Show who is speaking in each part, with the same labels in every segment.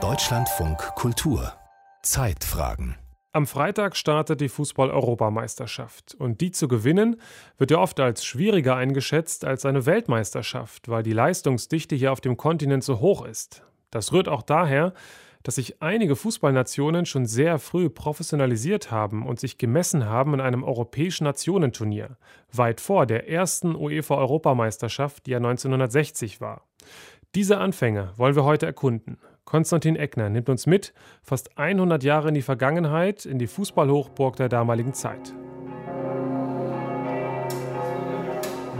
Speaker 1: Deutschlandfunk Kultur Zeitfragen
Speaker 2: am Freitag startet die Fußball-Europameisterschaft. Und die zu gewinnen, wird ja oft als schwieriger eingeschätzt als eine Weltmeisterschaft, weil die Leistungsdichte hier auf dem Kontinent so hoch ist. Das rührt auch daher, dass sich einige Fußballnationen schon sehr früh professionalisiert haben und sich gemessen haben in einem europäischen Nationenturnier, weit vor der ersten UEFA-Europameisterschaft, die ja 1960 war. Diese Anfänge wollen wir heute erkunden. Konstantin Eckner nimmt uns mit, fast 100 Jahre in die Vergangenheit, in die Fußballhochburg der damaligen Zeit.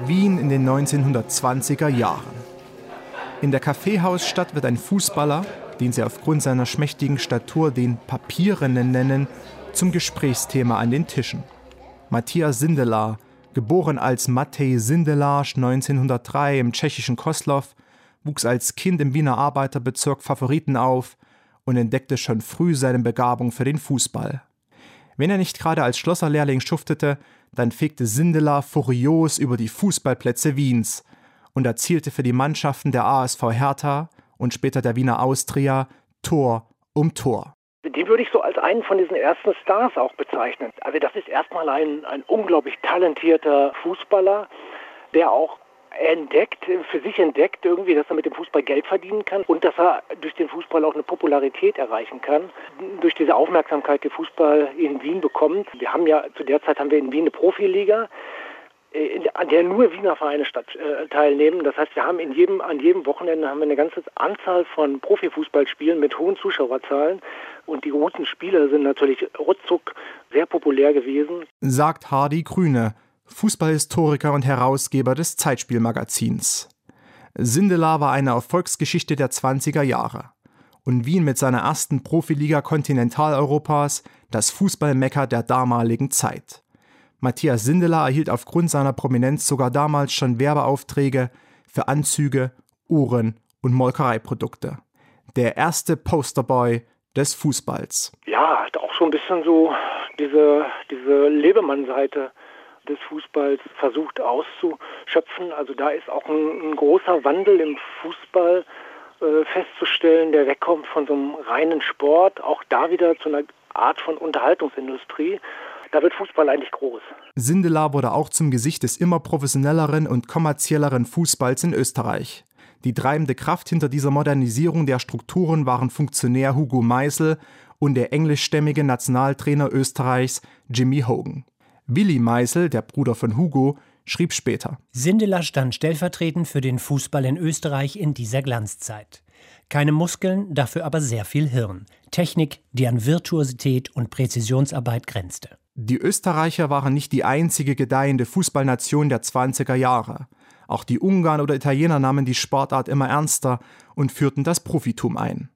Speaker 3: Wien in den 1920er Jahren. In der Kaffeehausstadt wird ein Fußballer, den sie aufgrund seiner schmächtigen Statur den Papierenden nennen, zum Gesprächsthema an den Tischen. Matthias Sindelar, geboren als Matej Sindelarz 1903 im tschechischen Koslow, wuchs als Kind im Wiener Arbeiterbezirk Favoriten auf und entdeckte schon früh seine Begabung für den Fußball. Wenn er nicht gerade als Schlosserlehrling schuftete, dann fegte Sindelar furios über die Fußballplätze Wiens und erzielte für die Mannschaften der ASV Hertha und später der Wiener Austria Tor um Tor.
Speaker 4: Den würde ich so als einen von diesen ersten Stars auch bezeichnen. Also das ist erstmal ein, ein unglaublich talentierter Fußballer, der auch entdeckt, für sich entdeckt irgendwie, dass er mit dem Fußball Geld verdienen kann und dass er durch den Fußball auch eine Popularität erreichen kann. Durch diese Aufmerksamkeit, die Fußball in Wien bekommt. Wir haben ja, zu der Zeit haben wir in Wien eine Profiliga äh, an der nur Wiener Vereine statt, äh, teilnehmen. Das heißt, wir haben in jedem, an jedem Wochenende haben wir eine ganze Anzahl von Profifußballspielen mit hohen Zuschauerzahlen. Und die guten Spieler sind natürlich ruckzuck sehr populär gewesen.
Speaker 3: Sagt Hardy Grüne, Fußballhistoriker und Herausgeber des Zeitspielmagazins. Sindelar war eine Erfolgsgeschichte der 20er Jahre. Und Wien mit seiner ersten Profiliga Kontinentaleuropas das Fußballmecker der damaligen Zeit. Matthias Sindelar erhielt aufgrund seiner Prominenz sogar damals schon Werbeaufträge für Anzüge, Uhren und Molkereiprodukte. Der erste Posterboy des Fußballs.
Speaker 4: Ja, hat auch schon ein bisschen so diese, diese Lebemann-Seite des Fußballs versucht auszuschöpfen. Also da ist auch ein, ein großer Wandel im Fußball äh, festzustellen, der wegkommt von so einem reinen Sport, auch da wieder zu einer Art von Unterhaltungsindustrie. Da wird Fußball eigentlich groß.
Speaker 3: Sindelar wurde auch zum Gesicht des immer professionelleren und kommerzielleren Fußballs in Österreich. Die treibende Kraft hinter dieser Modernisierung der Strukturen waren Funktionär Hugo Meisel und der englischstämmige Nationaltrainer Österreichs Jimmy Hogan. Willi Meisel, der Bruder von Hugo, schrieb später.
Speaker 5: Sindelar stand stellvertretend für den Fußball in Österreich in dieser Glanzzeit. Keine Muskeln, dafür aber sehr viel Hirn. Technik, die an Virtuosität und Präzisionsarbeit grenzte.
Speaker 3: Die Österreicher waren nicht die einzige gedeihende Fußballnation der 20er Jahre. Auch die Ungarn oder Italiener nahmen die Sportart immer ernster und führten das Profitum ein.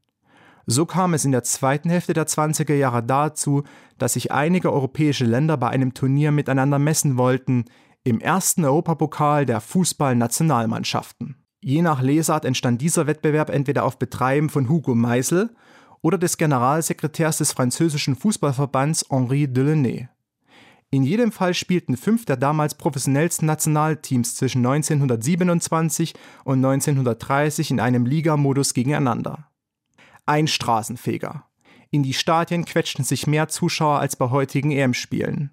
Speaker 3: So kam es in der zweiten Hälfte der 20er Jahre dazu, dass sich einige europäische Länder bei einem Turnier miteinander messen wollten, im ersten Europapokal der Fußballnationalmannschaften. Je nach Lesart entstand dieser Wettbewerb entweder auf Betreiben von Hugo Meisel oder des Generalsekretärs des französischen Fußballverbands Henri Delaunay. In jedem Fall spielten fünf der damals professionellsten Nationalteams zwischen 1927 und 1930 in einem Ligamodus gegeneinander ein Straßenfeger. In die Stadien quetschten sich mehr Zuschauer als bei heutigen EM-Spielen.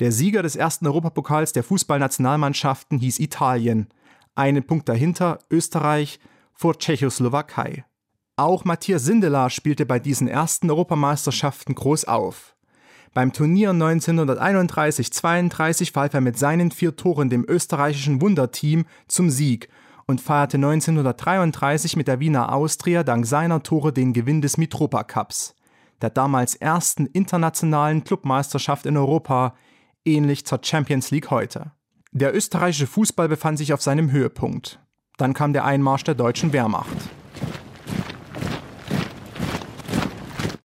Speaker 3: Der Sieger des ersten Europapokals der Fußballnationalmannschaften hieß Italien, einen Punkt dahinter Österreich vor Tschechoslowakei. Auch Matthias Sindelar spielte bei diesen ersten Europameisterschaften groß auf. Beim Turnier 1931-32 verhalf er mit seinen vier Toren dem österreichischen Wunderteam zum Sieg und feierte 1933 mit der Wiener Austria dank seiner Tore den Gewinn des Mitropa Cups, der damals ersten internationalen Clubmeisterschaft in Europa, ähnlich zur Champions League heute. Der österreichische Fußball befand sich auf seinem Höhepunkt. Dann kam der Einmarsch der deutschen Wehrmacht.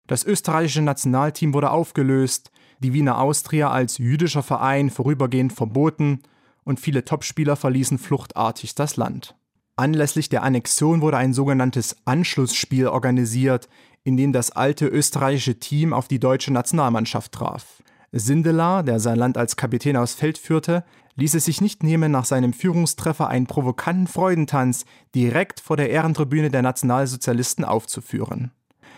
Speaker 3: Das österreichische Nationalteam wurde aufgelöst, die Wiener Austria als jüdischer Verein vorübergehend verboten und viele Topspieler verließen fluchtartig das Land. Anlässlich der Annexion wurde ein sogenanntes Anschlussspiel organisiert, in dem das alte österreichische Team auf die deutsche Nationalmannschaft traf. Sindelar, der sein Land als Kapitän aufs Feld führte, ließ es sich nicht nehmen, nach seinem Führungstreffer einen provokanten Freudentanz direkt vor der Ehrentribüne der Nationalsozialisten aufzuführen.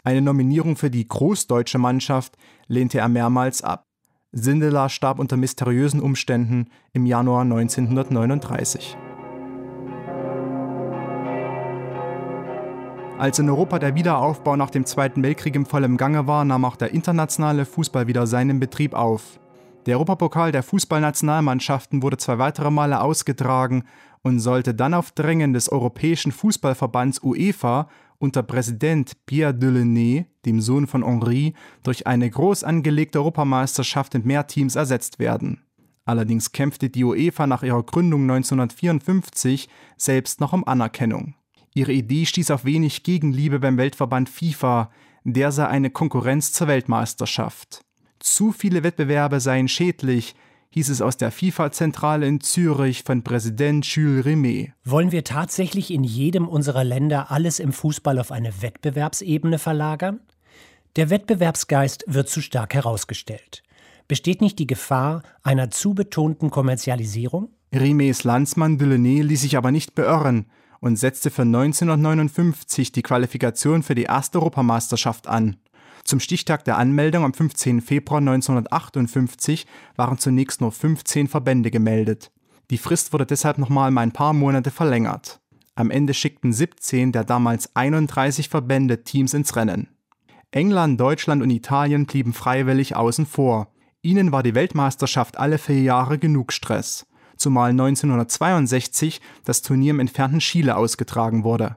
Speaker 3: Eine Nominierung für die großdeutsche Mannschaft lehnte er mehrmals ab. Sindelar starb unter mysteriösen Umständen im Januar 1939. Als in Europa der Wiederaufbau nach dem Zweiten Weltkrieg im vollen Gange war, nahm auch der internationale Fußball wieder seinen Betrieb auf. Der Europapokal der Fußballnationalmannschaften wurde zwei weitere Male ausgetragen und sollte dann auf Drängen des Europäischen Fußballverbands UEFA unter Präsident Pierre Delaunay, dem Sohn von Henri, durch eine groß angelegte Europameisterschaft mit mehr Teams ersetzt werden. Allerdings kämpfte die UEFA nach ihrer Gründung 1954 selbst noch um Anerkennung. Ihre Idee stieß auf wenig Gegenliebe beim Weltverband FIFA, der sah eine Konkurrenz zur Weltmeisterschaft. Zu viele Wettbewerbe seien schädlich, hieß es aus der FIFA-Zentrale in Zürich von Präsident Jules Rimet.
Speaker 5: Wollen wir tatsächlich in jedem unserer Länder alles im Fußball auf eine Wettbewerbsebene verlagern? Der Wettbewerbsgeist wird zu stark herausgestellt. Besteht nicht die Gefahr einer zu betonten Kommerzialisierung?
Speaker 3: Rimets Landsmann Delaunay ließ sich aber nicht beirren und setzte für 1959 die Qualifikation für die erste Europameisterschaft an. Zum Stichtag der Anmeldung am 15. Februar 1958 waren zunächst nur 15 Verbände gemeldet. Die Frist wurde deshalb nochmal um ein paar Monate verlängert. Am Ende schickten 17 der damals 31 Verbände Teams ins Rennen. England, Deutschland und Italien blieben freiwillig außen vor. Ihnen war die Weltmeisterschaft alle vier Jahre genug Stress zumal 1962 das Turnier im entfernten Chile ausgetragen wurde.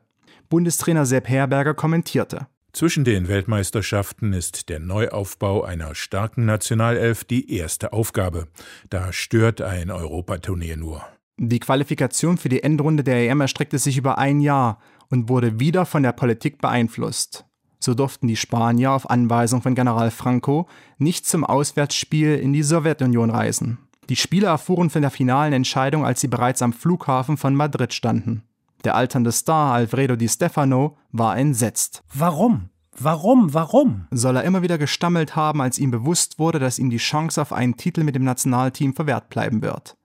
Speaker 3: Bundestrainer Sepp Herberger kommentierte.
Speaker 6: Zwischen den Weltmeisterschaften ist der Neuaufbau einer starken Nationalelf die erste Aufgabe. Da stört ein Europaturnier nur.
Speaker 3: Die Qualifikation für die Endrunde der EM erstreckte sich über ein Jahr und wurde wieder von der Politik beeinflusst. So durften die Spanier auf Anweisung von General Franco nicht zum Auswärtsspiel in die Sowjetunion reisen. Die Spieler erfuhren von der finalen Entscheidung, als sie bereits am Flughafen von Madrid standen. Der alternde Star Alfredo Di Stefano war entsetzt.
Speaker 5: Warum? Warum? Warum?
Speaker 3: Soll er immer wieder gestammelt haben, als ihm bewusst wurde, dass ihm die Chance auf einen Titel mit dem Nationalteam verwehrt bleiben wird.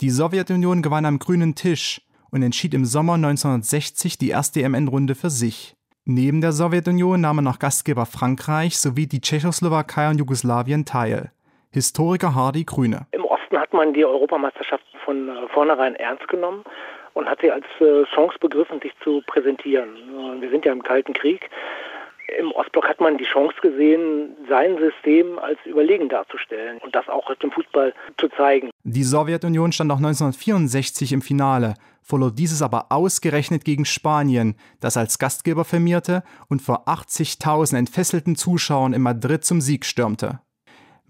Speaker 3: Die Sowjetunion gewann am grünen Tisch und entschied im Sommer 1960 die erste EM-Endrunde für sich. Neben der Sowjetunion nahmen noch Gastgeber Frankreich sowie die Tschechoslowakei und Jugoslawien teil. Historiker Hardy Grüne.
Speaker 4: Im Osten hat man die Europameisterschaft von äh, vornherein ernst genommen und hat sie als äh, Chance begriffen, sich zu präsentieren. Wir sind ja im Kalten Krieg. Im Ostblock hat man die Chance gesehen, sein System als überlegen darzustellen und das auch dem Fußball zu zeigen.
Speaker 3: Die Sowjetunion stand auch 1964 im Finale, verlor dieses aber ausgerechnet gegen Spanien, das als Gastgeber firmierte und vor 80.000 entfesselten Zuschauern in Madrid zum Sieg stürmte.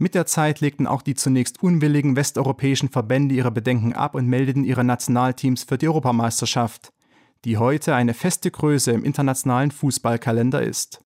Speaker 3: Mit der Zeit legten auch die zunächst unwilligen westeuropäischen Verbände ihre Bedenken ab und meldeten ihre Nationalteams für die Europameisterschaft, die heute eine feste Größe im internationalen Fußballkalender ist